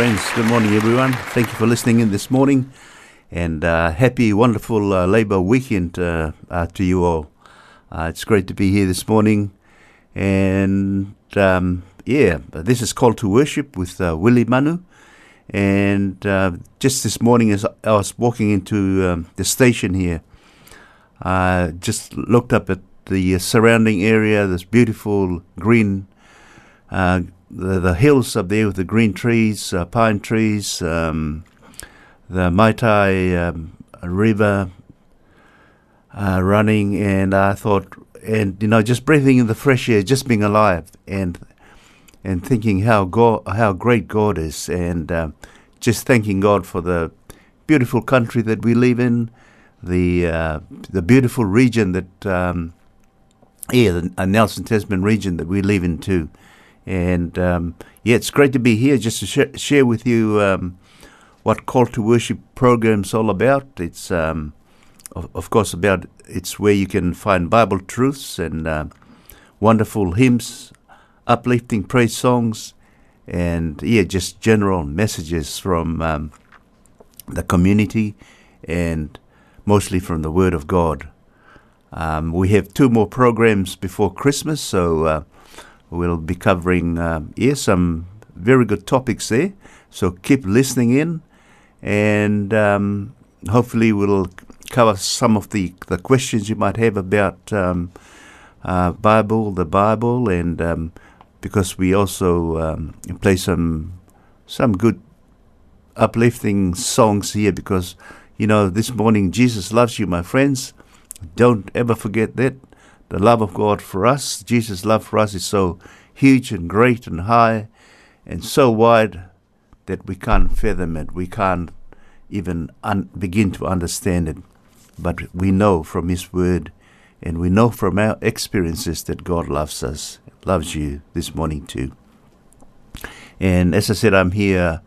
Friends. Good morning, everyone. Thank you for listening in this morning, and uh, happy, wonderful uh, Labour weekend uh, uh, to you all. Uh, it's great to be here this morning, and um, yeah, this is Call to Worship with uh, Willie Manu. And just this morning, as I was walking into um, the station here, I just looked up at the surrounding area. This beautiful green the, the hills up there with the green trees, uh, pine trees, um, the Maitai um, River uh, running, and I thought, and you know, just breathing in the fresh air, just being alive, and and thinking how God, how great God is, and uh, just thanking God for the beautiful country that we live in, the uh, the beautiful region that. Um, yeah, the Nelson Tasman region that we live in too. And um, yeah, it's great to be here just to sh- share with you um, what Call to Worship program's all about. It's um, of, of course about it's where you can find Bible truths and uh, wonderful hymns, uplifting praise songs, and yeah, just general messages from um, the community and mostly from the Word of God. Um, we have two more programs before Christmas, so uh, we'll be covering um, yeah, some very good topics there. So keep listening in, and um, hopefully we'll cover some of the, the questions you might have about um, uh, Bible, the Bible, and um, because we also um, play some some good uplifting songs here. Because you know this morning Jesus loves you my friends. Don't ever forget that the love of God for us Jesus love for us is so huge and great and high and so wide that we can't fathom it. We can't even un- begin to understand it. But we know from his word and we know from our experiences that God loves us loves you this morning too. And as I said, I'm here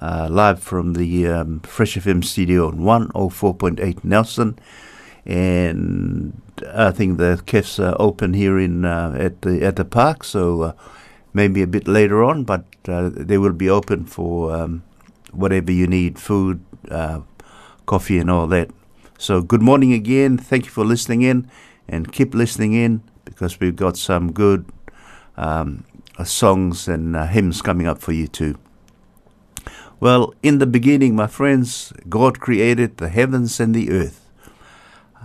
uh, live from the um, Fresh FM studio on 104.8 Nelson. And I think the cafes are open here in uh, at the at the park, so uh, maybe a bit later on, but uh, they will be open for um, whatever you need, food, uh, coffee, and all that. So good morning again. Thank you for listening in, and keep listening in because we've got some good um, uh, songs and uh, hymns coming up for you too. Well, in the beginning, my friends, God created the heavens and the earth.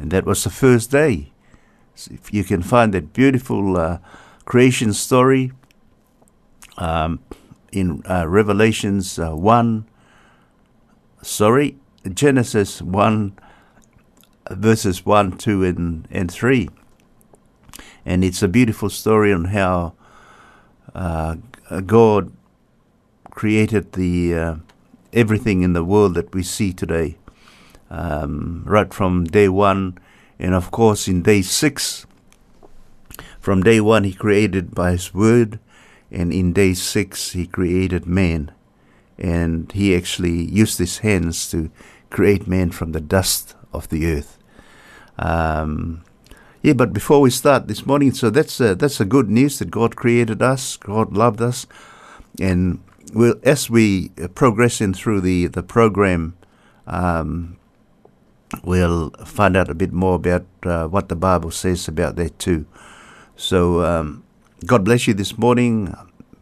And that was the first day. So if you can find that beautiful uh, creation story um, in uh, Revelations uh, 1, sorry, Genesis 1, verses 1, 2, and, and 3. And it's a beautiful story on how uh, God created the uh, everything in the world that we see today, um, right from day one, and of course in day six. From day one, He created by His word, and in day six, He created man, and He actually used His hands to create man from the dust of the earth. Um, yeah, but before we start this morning, so that's a, that's a good news that God created us, God loved us, and we'll, as we uh, progress in through the the program, um, we'll find out a bit more about uh, what the Bible says about that too. So um, God bless you this morning.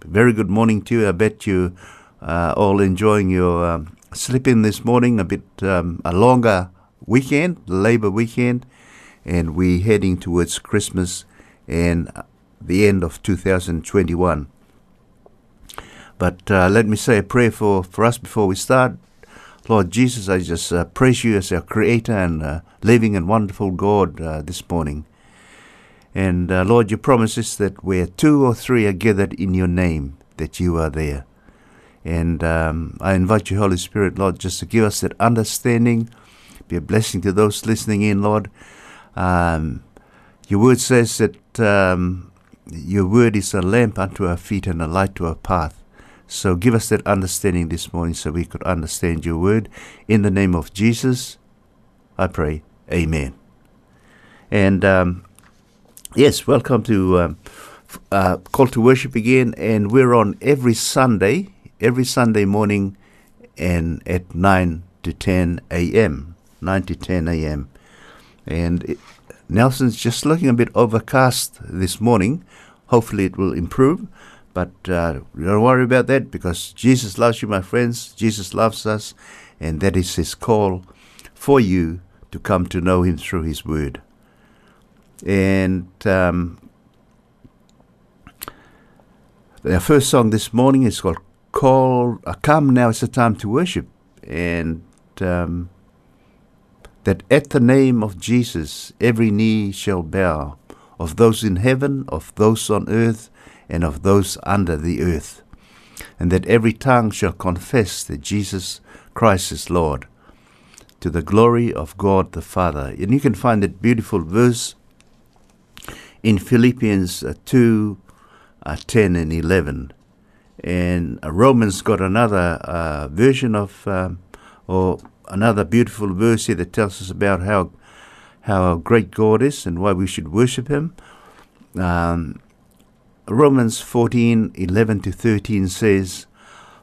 Very good morning to you. I bet you uh, all enjoying your um, sleep in this morning. A bit um, a longer weekend, Labor weekend, and we're heading towards Christmas and the end of 2021. But uh, let me say a prayer for, for us before we start. Lord Jesus, I just uh, praise you as our creator and uh, living and wonderful God uh, this morning. And uh, Lord, your promise is that where two or three are gathered in your name, that you are there. And um, I invite you, Holy Spirit, Lord, just to give us that understanding. Be a blessing to those listening in, Lord. Um, your word says that um, your word is a lamp unto our feet and a light to our path. So give us that understanding this morning so we could understand your word. In the name of Jesus, I pray. Amen. And um, yes, welcome to um, uh, Call to Worship again. And we're on every Sunday, every Sunday morning, and at 9 to 10 a.m. 9 to 10 a.m. And it, Nelson's just looking a bit overcast this morning. Hopefully, it will improve. But uh, don't worry about that because Jesus loves you, my friends. Jesus loves us, and that is His call for you to come to know Him through His Word. And um, our first song this morning is called "Call." Uh, Come now, it's the time to worship, and um, that at the name of Jesus every knee shall bow, of those in heaven, of those on earth, and of those under the earth, and that every tongue shall confess that Jesus Christ is Lord, to the glory of God the Father. And you can find that beautiful verse in Philippians uh, 2 uh, 10 and 11. And uh, Romans got another uh, version of, um, or another beautiful verse here that tells us about how how great God is and why we should worship Him. Um, Romans 14 11 to 13 says,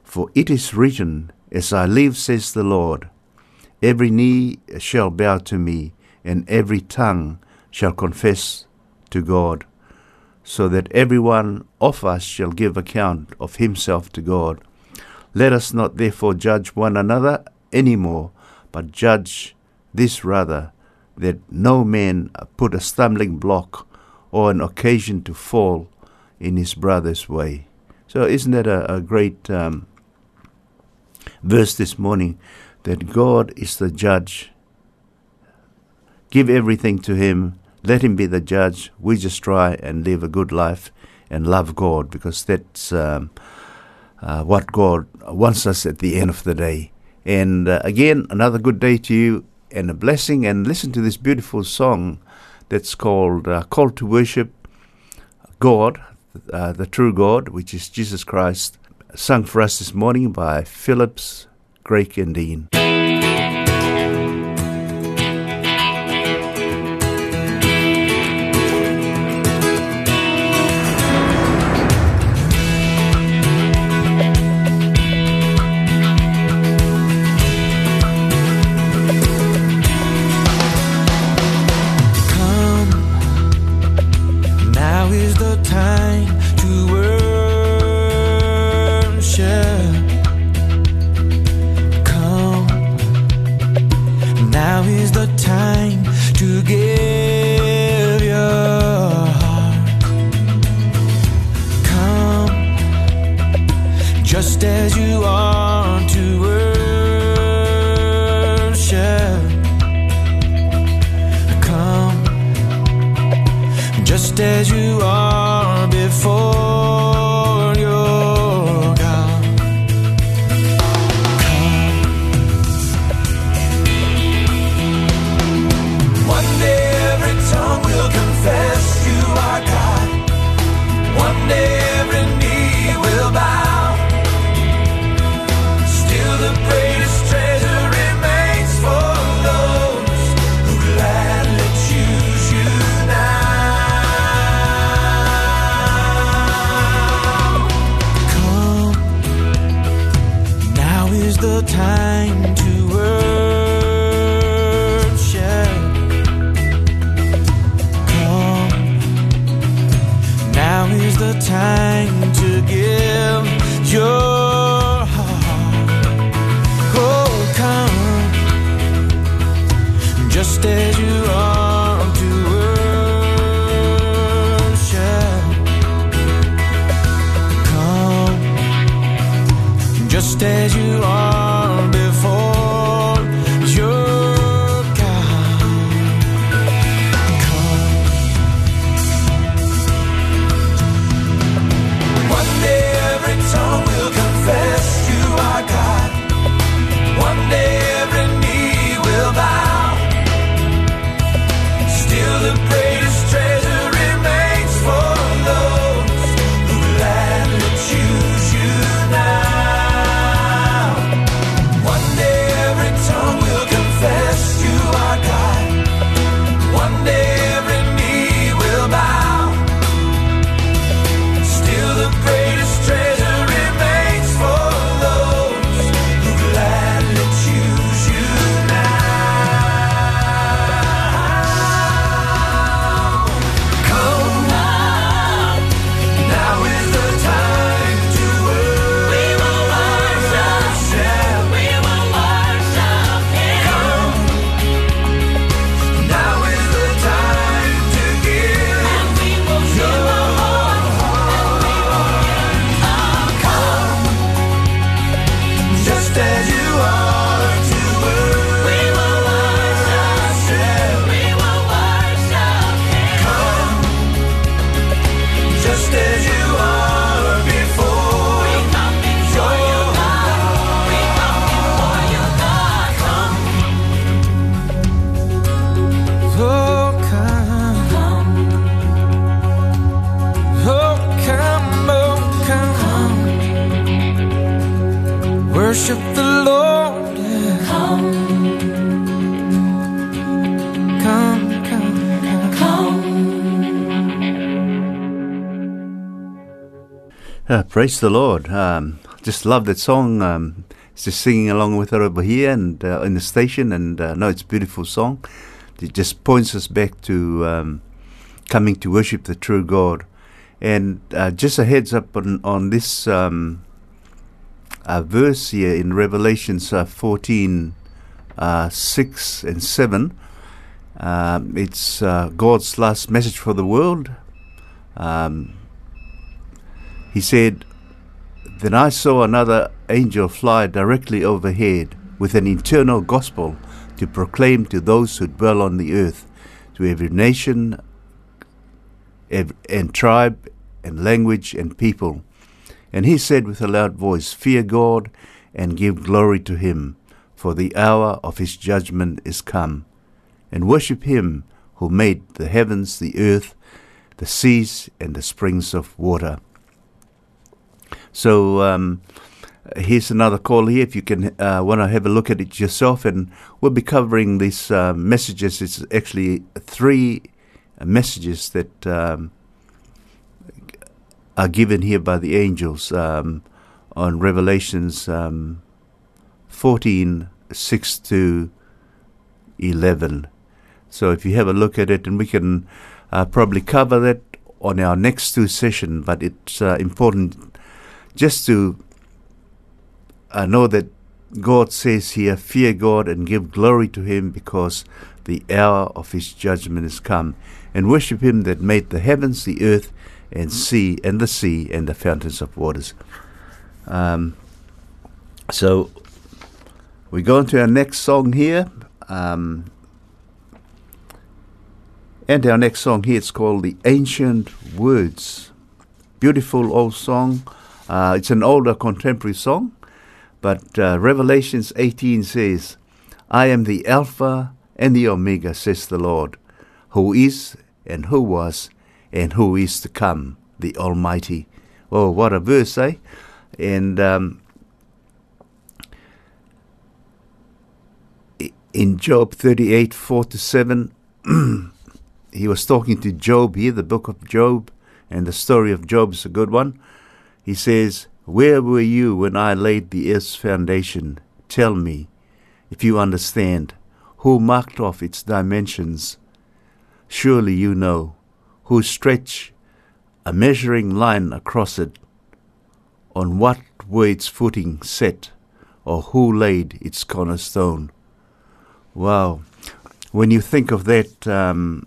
For it is written, As I live, says the Lord, every knee shall bow to me, and every tongue shall confess to God, so that every one of us shall give account of himself to God. Let us not therefore judge one another any more, but judge this rather, that no man put a stumbling block or an occasion to fall in his brother's way. So, isn't that a, a great um, verse this morning? That God is the judge. Give everything to Him. Let Him be the judge. We just try and live a good life and love God because that's um, uh, what God wants us at the end of the day. And uh, again, another good day to you and a blessing. And listen to this beautiful song that's called uh, Call to Worship God, uh, the true God, which is Jesus Christ, sung for us this morning by Phillips, Craig and Dean. Praise the Lord. Um, just love that song. Um, it's just singing along with her over here and uh, in the station, and uh, no, it's a beautiful song. It just points us back to um, coming to worship the true God. And uh, just a heads up on on this um, uh, verse here in Revelations uh, 14, uh, 6 and 7. Um, it's God's last message for the world. Um, he said, Then I saw another angel fly directly overhead with an eternal gospel to proclaim to those who dwell on the earth, to every nation and tribe and language and people. And he said with a loud voice, Fear God and give glory to him, for the hour of his judgment is come. And worship him who made the heavens, the earth, the seas, and the springs of water. So um, here's another call here. If you can uh, want to have a look at it yourself, and we'll be covering these uh, messages. It's actually three messages that um, are given here by the angels um, on Revelations um, 14 6 to 11. So if you have a look at it, and we can uh, probably cover that on our next two session, but it's uh, important just to uh, know that God says here, fear God and give glory to him because the hour of his judgment is come, and worship him that made the heavens, the earth, and sea, and the sea, and the fountains of waters. Um, so we go on to our next song here. Um, and our next song here is called The Ancient Words. Beautiful old song. Uh, it's an older contemporary song, but uh, Revelations 18 says, I am the Alpha and the Omega, says the Lord, who is and who was and who is to come, the Almighty. Oh, what a verse, eh? And um, in Job 38 4 to 7, he was talking to Job here, the book of Job, and the story of Job is a good one. He says, Where were you when I laid the earth's foundation? Tell me, if you understand, who marked off its dimensions? Surely you know, who stretched a measuring line across it? On what were its footing set, or who laid its cornerstone? Wow. When you think of that, um,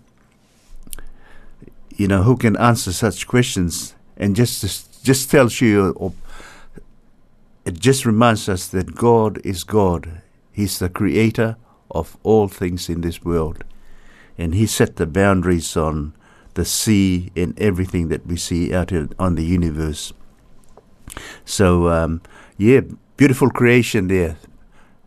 you know, who can answer such questions? And just just tells you, or it just reminds us that God is God. He's the creator of all things in this world. And He set the boundaries on the sea and everything that we see out on the universe. So, um, yeah, beautiful creation there.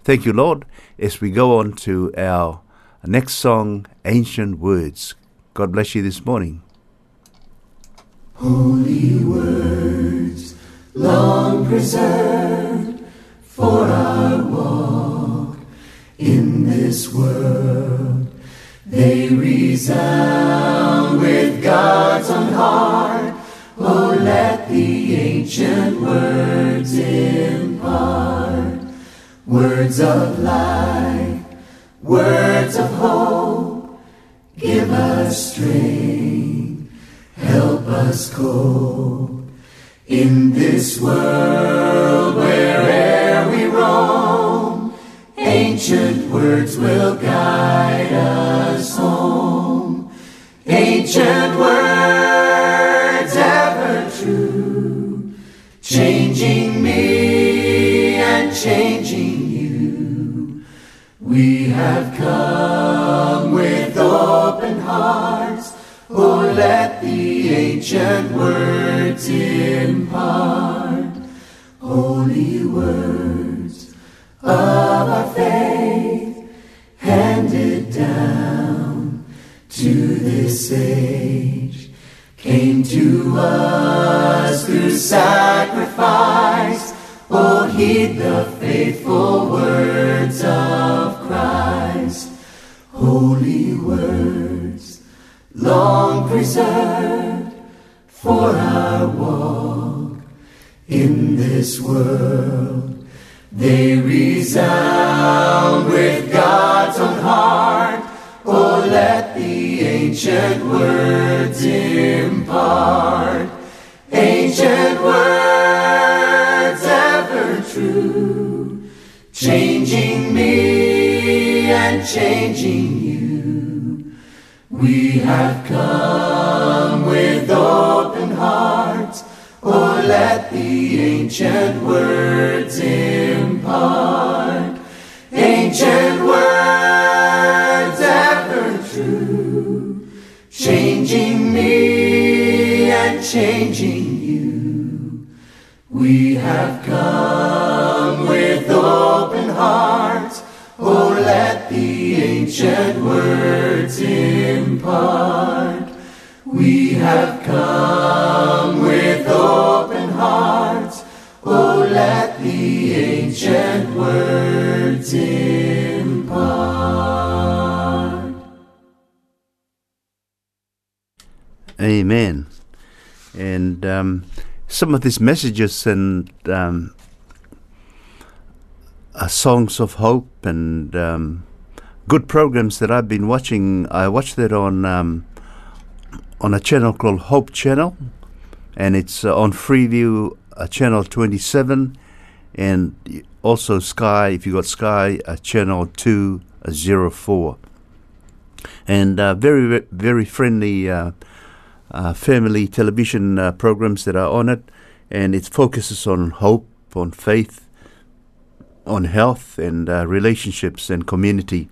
Thank you, Lord. As we go on to our next song, Ancient Words. God bless you this morning. Long preserved for our walk in this world. They resound with God's own heart. Oh, let the ancient words impart words of life, words of hope. Give us strength, help us cope. In this world, where'er we roam, ancient words will guide us home. Ancient words the ancient words impart holy words of our faith handed down to this age. Came to us through sacrifice. Oh, heed the faithful words of Christ, holy words, long preserved for our walk in this world. They resound with God's own heart. Oh, let the ancient words impart. Ancient words ever true, changing me and changing. We have come with open hearts. Oh, let the ancient words impart. Ancient words ever true, changing me and changing you. We have come impart. We have come with open hearts. Oh, let the ancient words impart. Amen. And um, some of these messages and um, songs of hope and um, good programs that I've been watching. I watched it on um, on a channel called Hope Channel, and it's uh, on Freeview uh, channel 27, and also Sky. If you got Sky, uh, channel 204, and very very friendly. Uh, uh, family television uh, programs that are on it, and it focuses on hope, on faith, on health, and relationships and community.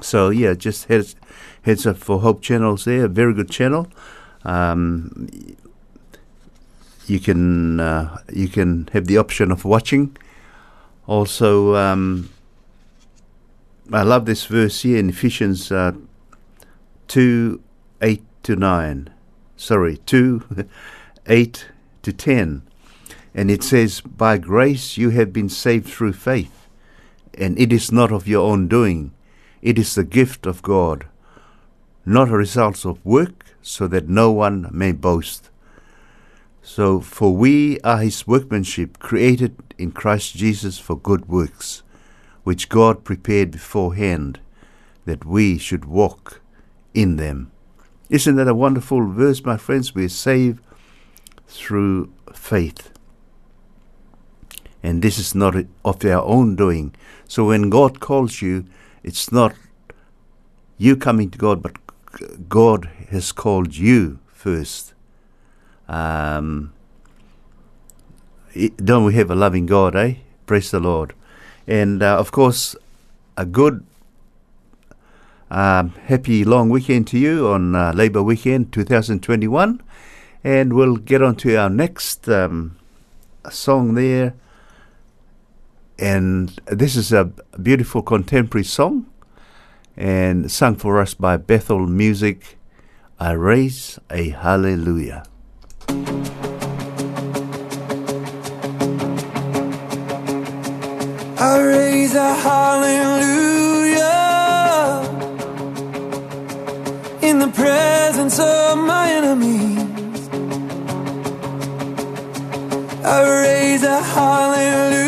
So yeah, just heads heads up for Hope channels there. Very good channel. Um, you can uh, you can have the option of watching. Also, um, I love this verse here in Ephesians uh, two eight to nine. Sorry, two eight to ten, and it says, "By grace you have been saved through faith, and it is not of your own doing; it is the gift of God, not a result of work, so that no one may boast." So, for we are his workmanship, created in Christ Jesus for good works, which God prepared beforehand that we should walk in them. Isn't that a wonderful verse, my friends? We're saved through faith. And this is not of our own doing. So when God calls you, it's not you coming to God, but God has called you first. Um, don't we have a loving God, eh? Praise the Lord. And uh, of course, a good, um, happy long weekend to you on uh, Labour Weekend 2021. And we'll get on to our next um, song there. And this is a beautiful contemporary song and sung for us by Bethel Music. I raise a hallelujah. I raise a hallelujah in the presence of my enemies. I raise a hallelujah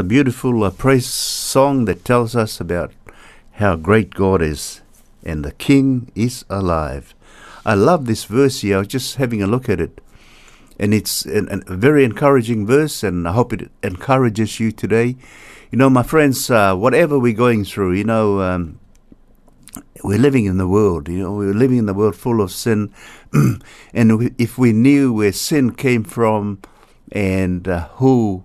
Another beautiful uh, praise song that tells us about how great God is and the King is alive. I love this verse here. I was just having a look at it. And it's an, a very encouraging verse, and I hope it encourages you today. You know, my friends, uh, whatever we're going through, you know, um, we're living in the world. You know, we're living in the world full of sin. and if we knew where sin came from and uh, who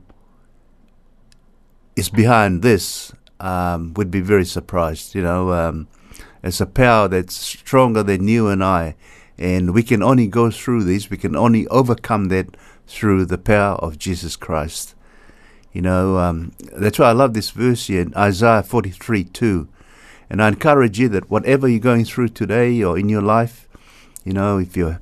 is behind this, um, we'd be very surprised. You know, um, it's a power that's stronger than you and I, and we can only go through this. We can only overcome that through the power of Jesus Christ. You know, um, that's why I love this verse here in Isaiah 43 2. And I encourage you that whatever you're going through today or in your life, you know, if you're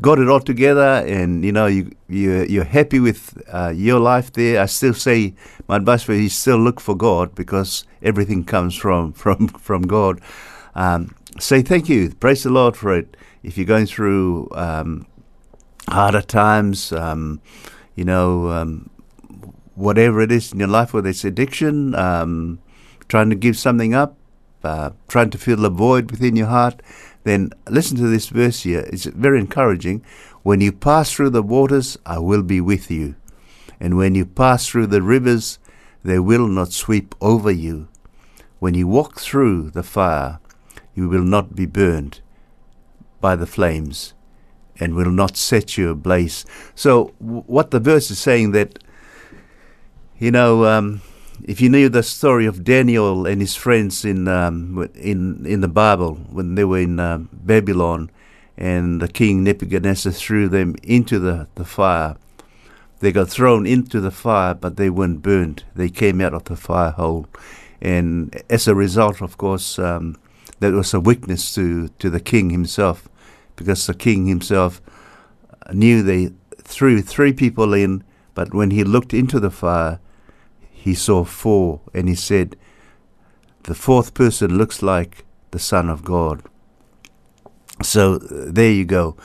got it all together and you know you you you're happy with uh, your life there, I still say my advice for you is still look for God because everything comes from from from God. Um, say thank you, praise the Lord for it. If you're going through um, harder times, um, you know, um, whatever it is in your life, whether it's addiction, um, trying to give something up, uh, trying to fill a void within your heart, then listen to this verse here. It's very encouraging. When you pass through the waters, I will be with you. And when you pass through the rivers, they will not sweep over you. When you walk through the fire, you will not be burned by the flames and will not set you ablaze. So, w- what the verse is saying that, you know, um, if you knew the story of Daniel and his friends in um, in in the Bible when they were in um Babylon, and the king Nebuchadnezzar threw them into the, the fire, they got thrown into the fire, but they weren't burned. They came out of the fire whole, and as a result, of course, um, that was a witness to to the king himself, because the king himself knew they threw three people in, but when he looked into the fire, he saw four, and he said, The fourth person looks like the Son of God. So uh, there you go.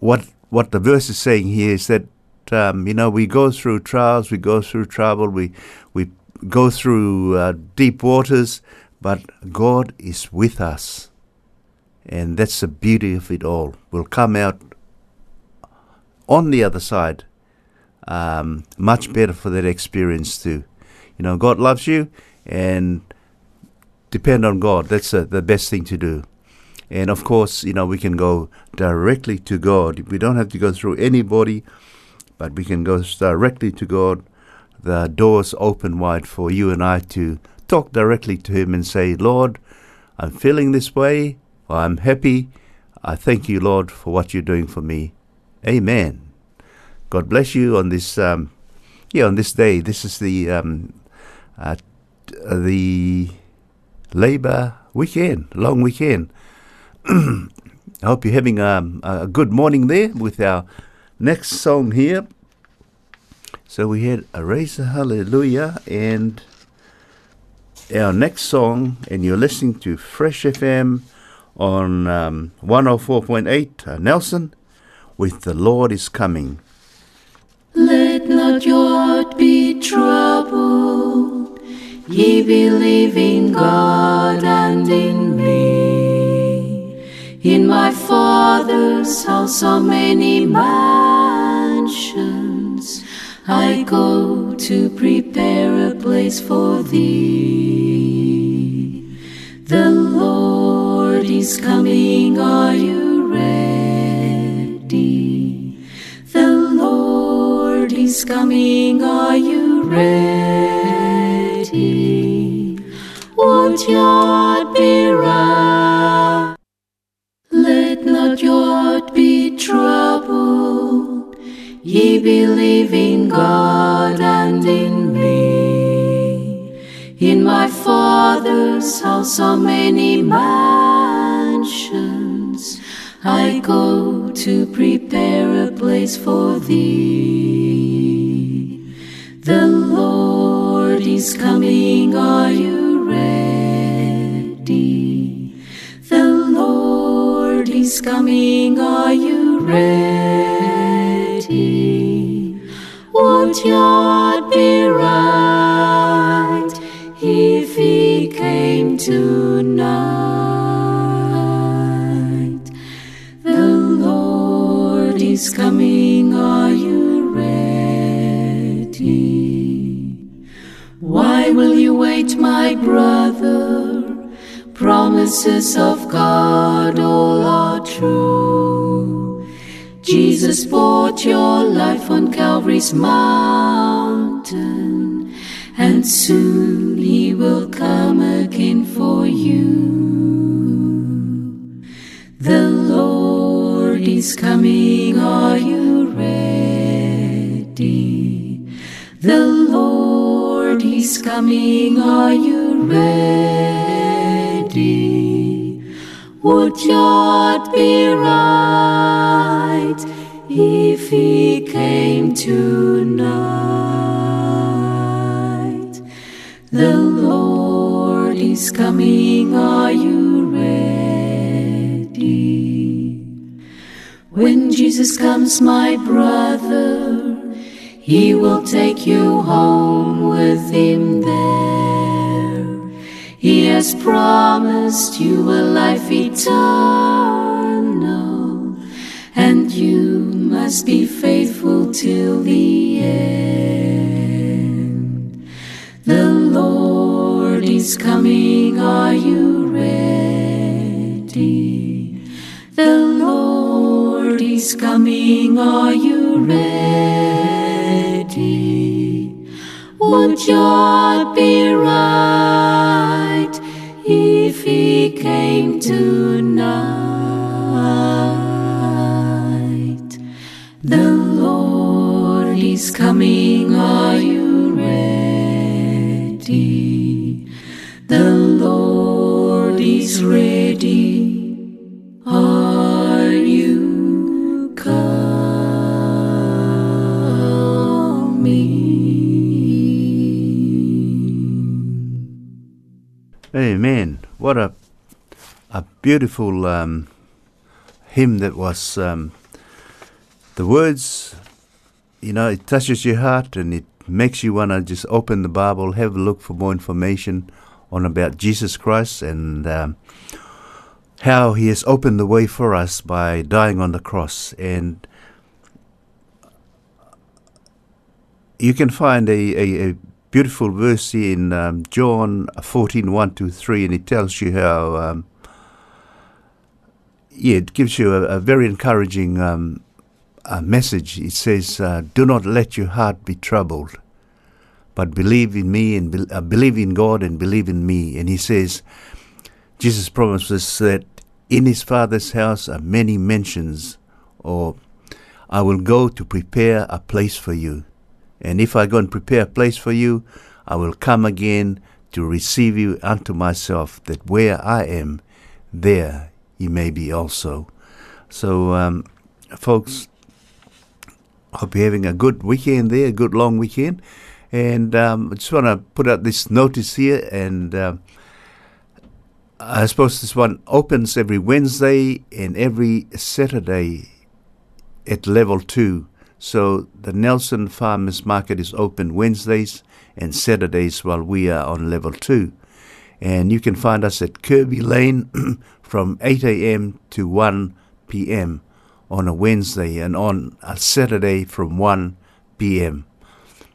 What what the verse is saying here is that um, you know we go through trials, we go through trouble, we we go through uh, deep waters, but God is with us, and that's the beauty of it all. We'll come out on the other side um, much better for that experience too. You know, God loves you, and depend on God. That's uh, the best thing to do. And of course, you know, we can go directly to God. We don't have to go through anybody, but we can go directly to God. The doors open wide for you and I to talk directly to Him and say, Lord, I'm feeling this way, I'm happy. I thank you, Lord, for what you're doing for me. Amen. God bless you on this, um, yeah, on this day. This is the um, uh, the Labor weekend, long weekend. I hope you're having um, a good morning there with our next song here. So we had a raise a hallelujah and our next song, and you're listening to Fresh FM on um, 104.8 uh, Nelson with The Lord is Coming. Not be troubled. Ye believe in God and in me. In my Father's house are many mansions. I go to prepare a place for thee. The Lord is coming. Are you ready? The Lord is coming, are you ready? Be right? Let not your heart be troubled. Ye believe in God and in me. In my Father's house are many mansions. I go to prepare a place for thee. The Lord is coming, are you ready? The Lord is coming, are you ready? Would you be right if he came tonight? My brother? Promises of God all are true. Jesus bought your life on Calvary's mountain, and soon he will come again for you. The Lord is coming, are you ready? The Lord is coming, are you ready? Would heart be right if he came tonight? The Lord is coming, are you ready? When Jesus comes, my brother, he will take you home with him there. He has promised you a life eternal, and you must be faithful till the end. The Lord is coming, are you ready? The Lord is coming, are you ready? Would heart be right if he came tonight? The Lord is coming, are you Amen. What a a beautiful um, hymn that was. Um, the words, you know, it touches your heart and it makes you want to just open the Bible, have a look for more information on about Jesus Christ and um, how He has opened the way for us by dying on the cross. And you can find a, a, a beautiful verse in um, John 14 1 to 3, and it tells you how, um, yeah, it gives you a, a very encouraging um, uh, message. It says, uh, Do not let your heart be troubled, but believe in me and be, uh, believe in God and believe in me. And he says, Jesus promises that in his Father's house are many mansions, or I will go to prepare a place for you. And if I go and prepare a place for you, I will come again to receive you unto myself, that where I am, there you may be also. So, um, folks, hope you're having a good weekend there, a good long weekend. And um, I just want to put out this notice here, and um I suppose this one opens every Wednesday and every Saturday at level two. So the Nelson Farmers Market is open Wednesdays and Saturdays while we are on level two. And you can find us at Kirby Lane from 8 a.m. to 1 p.m. on a Wednesday and on a Saturday from 1 p.m.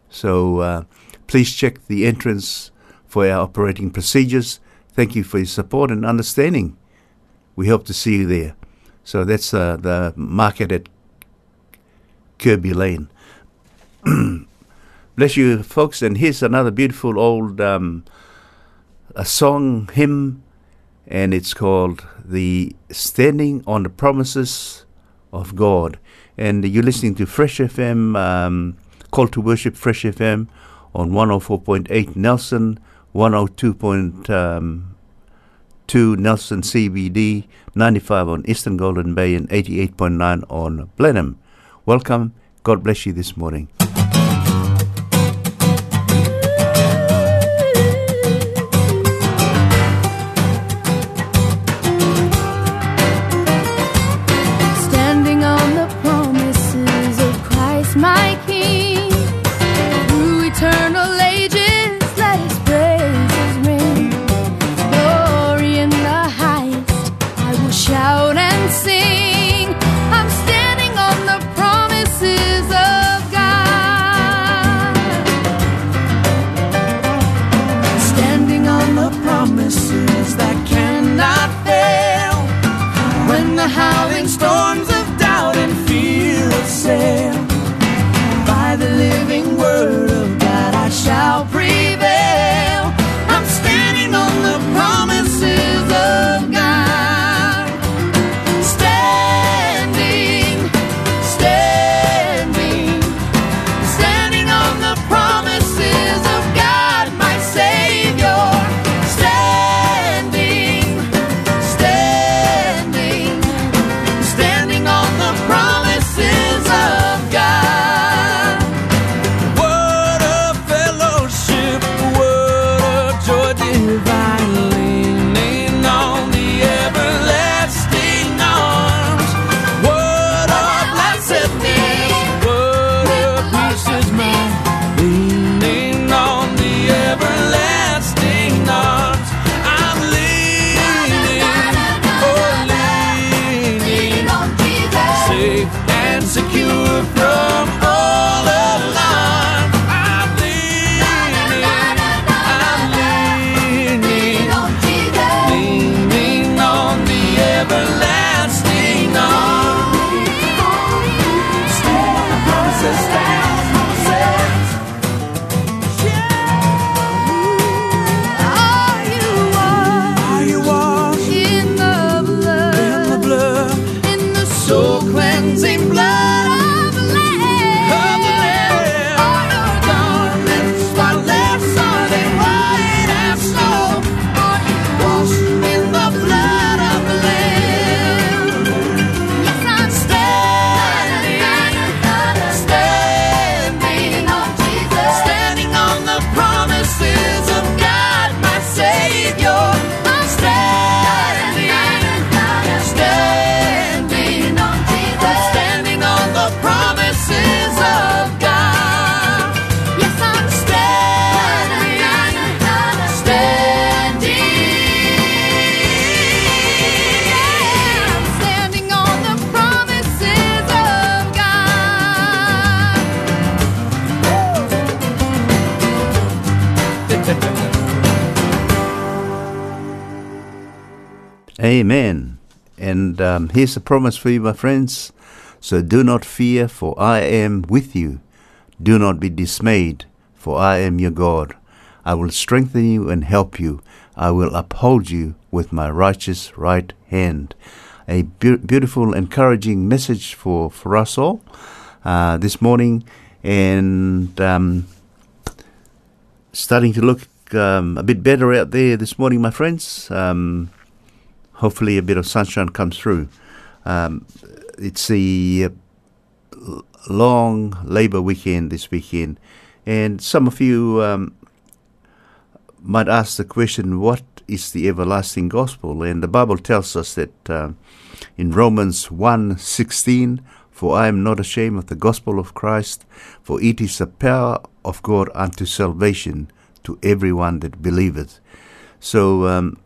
So uh, please check the entrance for our operating procedures. Thank you for your support and understanding. We hope to see you there. So that's uh, the market at Kirby Lane. Bless you, folks. And here's another beautiful old um, a song hymn, and it's called "The Standing on the Promises of God." And you're listening to Fresh FM, um, Call to Worship Fresh FM on 104.8 Nelson, 102.2 Nelson CBD, 95 on Eastern Golden Bay, and 88.9 on Blenheim. Welcome. God bless you this morning. Here's a promise for you, my friends. So do not fear, for I am with you. Do not be dismayed, for I am your God. I will strengthen you and help you. I will uphold you with my righteous right hand. A beau- beautiful, encouraging message for, for us all uh, this morning. And um, starting to look um, a bit better out there this morning, my friends. Um, hopefully, a bit of sunshine comes through. Um, it's the uh, long Labour weekend this weekend, and some of you um, might ask the question, "What is the everlasting gospel?" And the Bible tells us that um in Romans 1:16, "For I am not ashamed of the gospel of Christ, for it is the power of God unto salvation to everyone that believeth." So, um,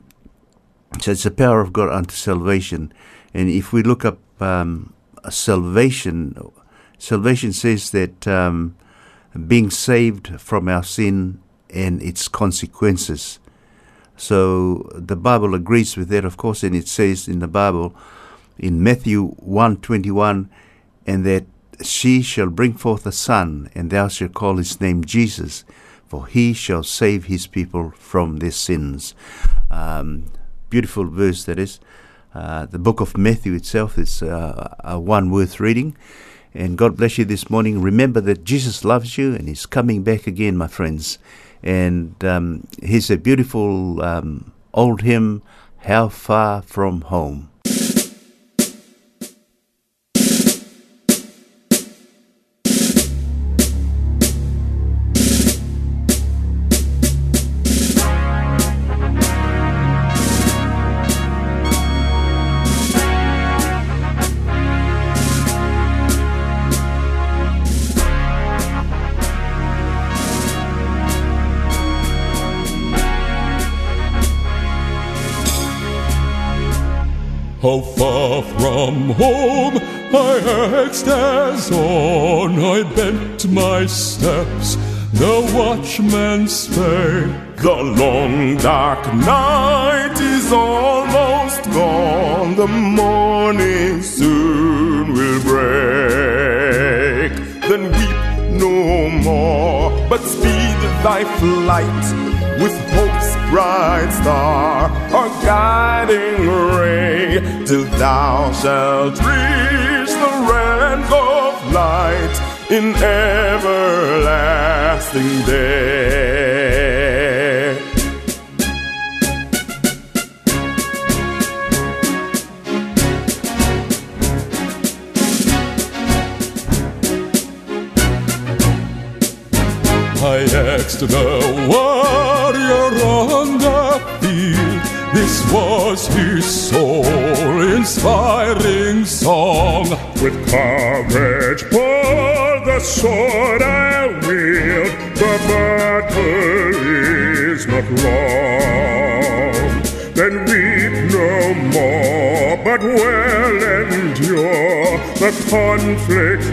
so it's the power of God unto salvation. And if we look up um, salvation, salvation says that um, being saved from our sin and its consequences. So the Bible agrees with that, of course, and it says in the Bible, in Matthew 1:21, and that she shall bring forth a son, and thou shalt call his name Jesus, for he shall save his people from their sins. Um, beautiful verse that is. Uh, the book of Matthew itself is uh, a one worth reading. And God bless you this morning. Remember that Jesus loves you and He's coming back again, my friends. And um, here's a beautiful um, old hymn, How Far From Home. How far from home I asked as on I bent my steps. The watchman spake, The long dark night is almost gone. The morning soon will break. Then weep no more, but speed thy flight with hope's bright star, a guiding ray, till thou shalt reach the realms of light in everlasting day. I asked the warrior on the field. This was his soul-inspiring song. With courage, for the sword I wield. The battle is not long. Then weep no more, but well endure the conflict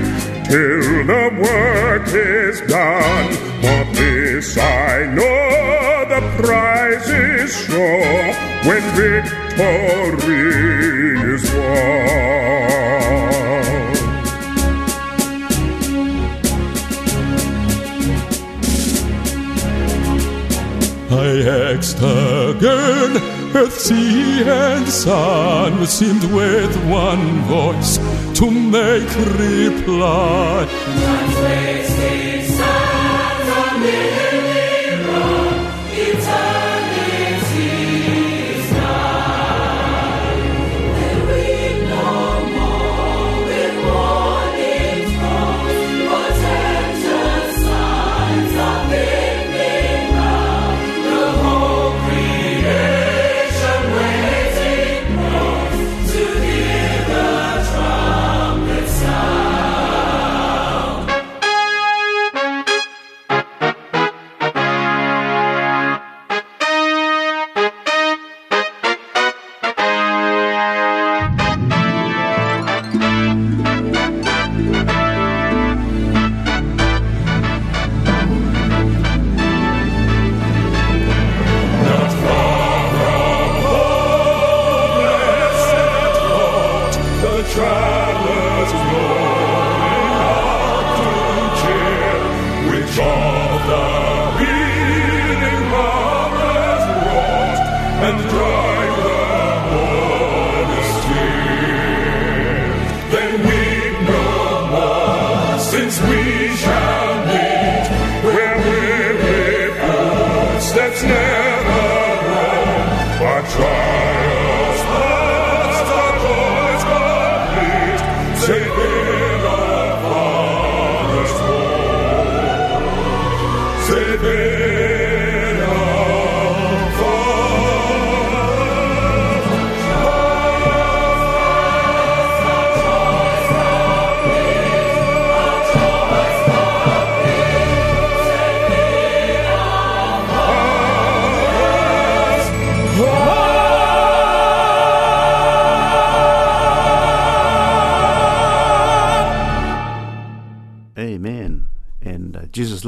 till the work is done. For this I know the prize is sure when victory is won. I asked again, earth, sea, and sun seemed with one voice to make reply.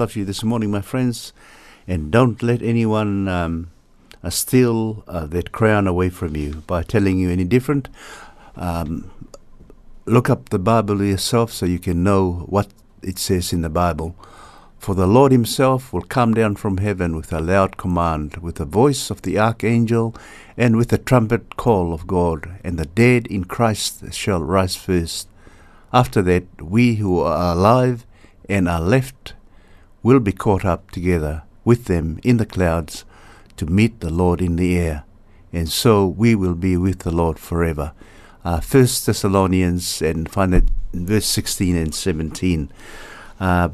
Loves you this morning, my friends. And don't let anyone um, uh, steal uh, that crown away from you by telling you any different. Um, look up the Bible yourself so you can know what it says in the Bible. For the Lord Himself will come down from heaven with a loud command, with the voice of the archangel, and with the trumpet call of God, and the dead in Christ shall rise first. After that, we who are alive and are left will be caught up together with them in the clouds to meet the Lord in the air, and so we will be with the Lord forever. Uh, First Thessalonians, and find it in verse 16 and 17. Uh,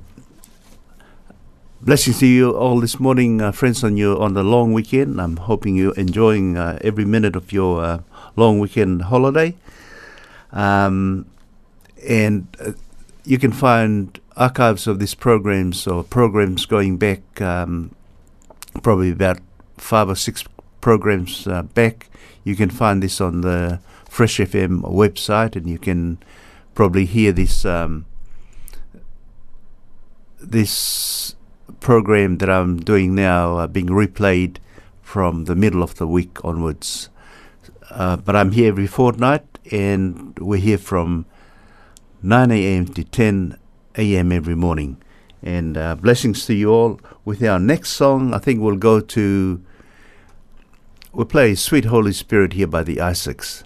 Blessings to you all this morning, uh, friends, on your on the long weekend. I'm hoping you're enjoying uh, every minute of your uh, long weekend holiday. Um, and uh, you can find archives of these programs or programs going back um, probably about five or six programs uh, back. You can find this on the Fresh FM website, and you can probably hear this um, this program that I'm doing now uh, being replayed from the middle of the week onwards. Uh, but I'm here every fortnight, and we're here from 9 a.m. to 10 a.m. every morning. And uh, blessings to you all. With our next song, I think we'll go to. We'll play Sweet Holy Spirit here by the Isaacs.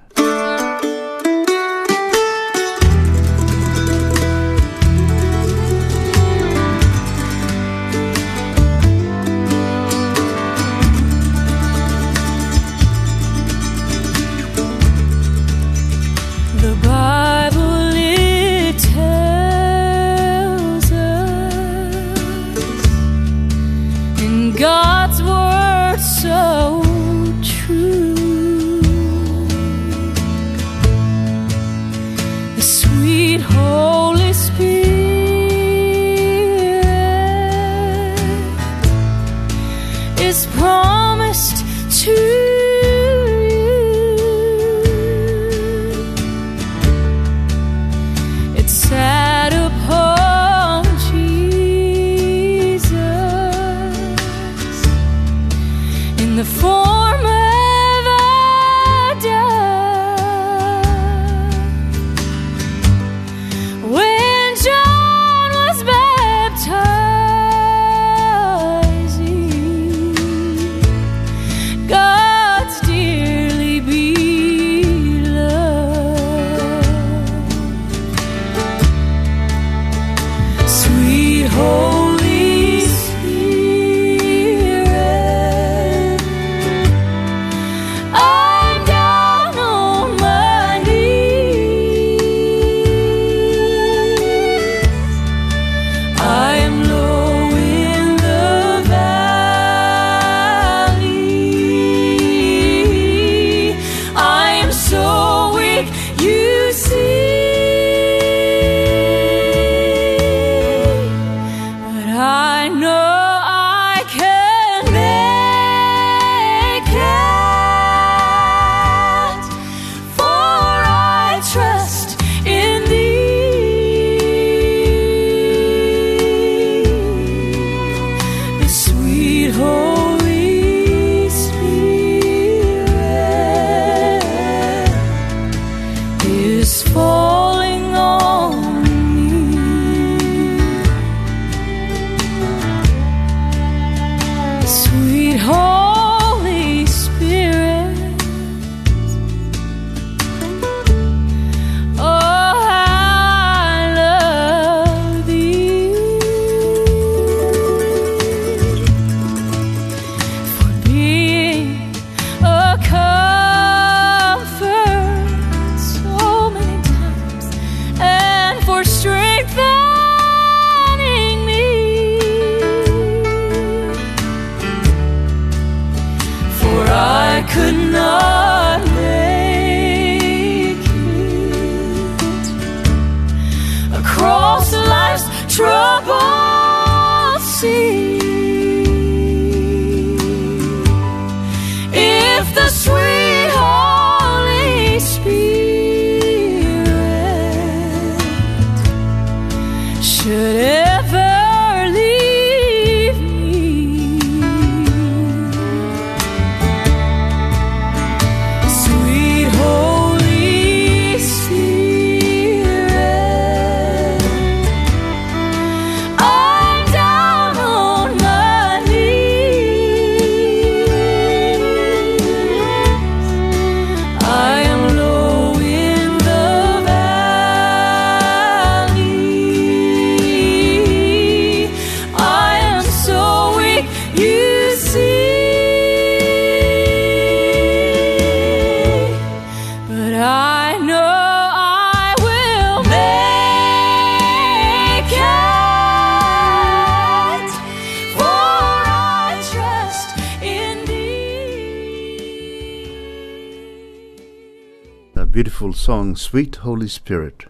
Song, Sweet Holy Spirit.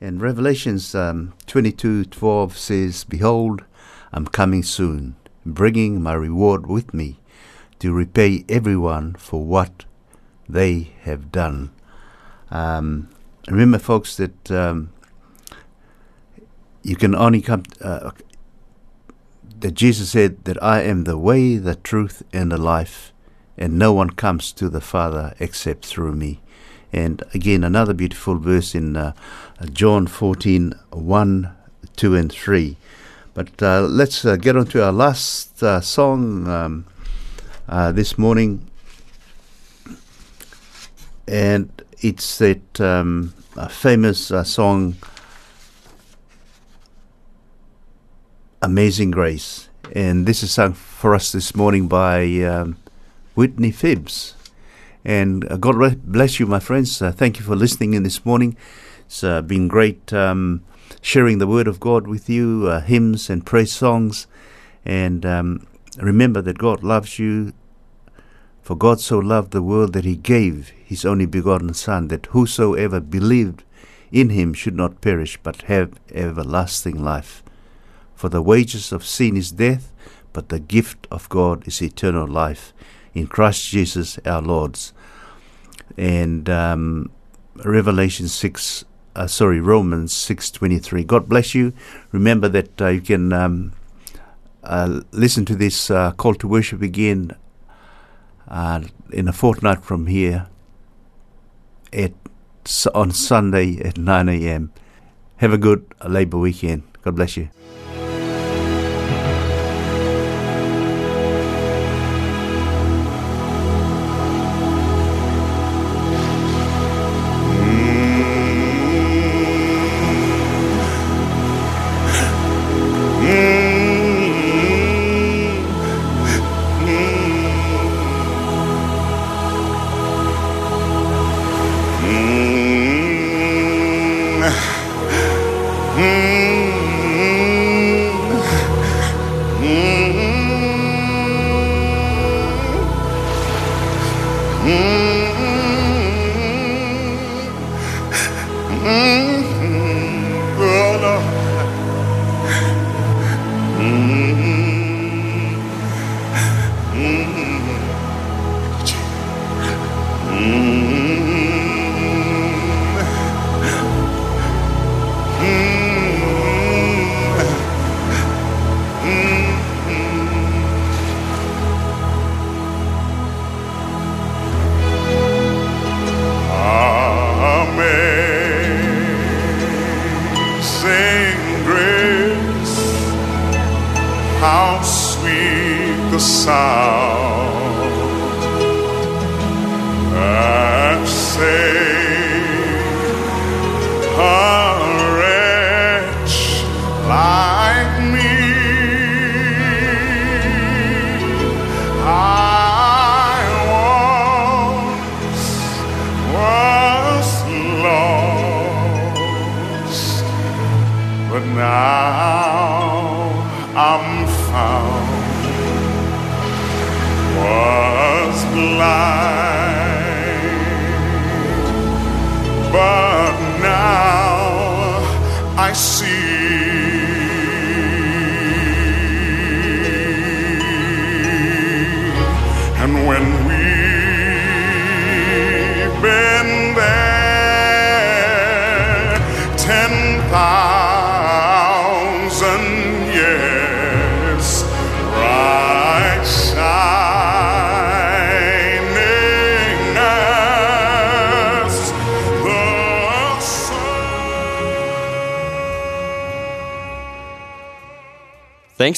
And Revelations um, 22:12 says, "Behold, I'm coming soon, bringing my reward with me, to repay everyone for what they have done." Um, remember, folks, that um, you can only come. Uh, that Jesus said that I am the way, the truth, and the life, and no one comes to the Father except through me. And again, another beautiful verse in uh, John 14 1, 2, and 3. But uh, let's uh, get on to our last uh, song um, uh, this morning. And it's that um, famous uh, song, Amazing Grace. And this is sung for us this morning by um, Wintley Phipps. And uh, God bless you, my friends. Uh, thank you for listening in this morning. It's uh, been great um, sharing the Word of God with you, uh, hymns and praise songs. And um, remember that God loves you. For God so loved the world that he gave his only begotten Son, that whosoever believed in him should not perish, but have everlasting life. For the wages of sin is death, but the gift of God is eternal life in Christ Jesus our Lord's. And um, Revelation 6, uh, sorry, Romans 6.23. God bless you. Remember that uh, you can um, uh, listen to this uh, call to worship again uh, in a fortnight from here at on Sunday at 9 a.m. Have a good Labour weekend. God bless you.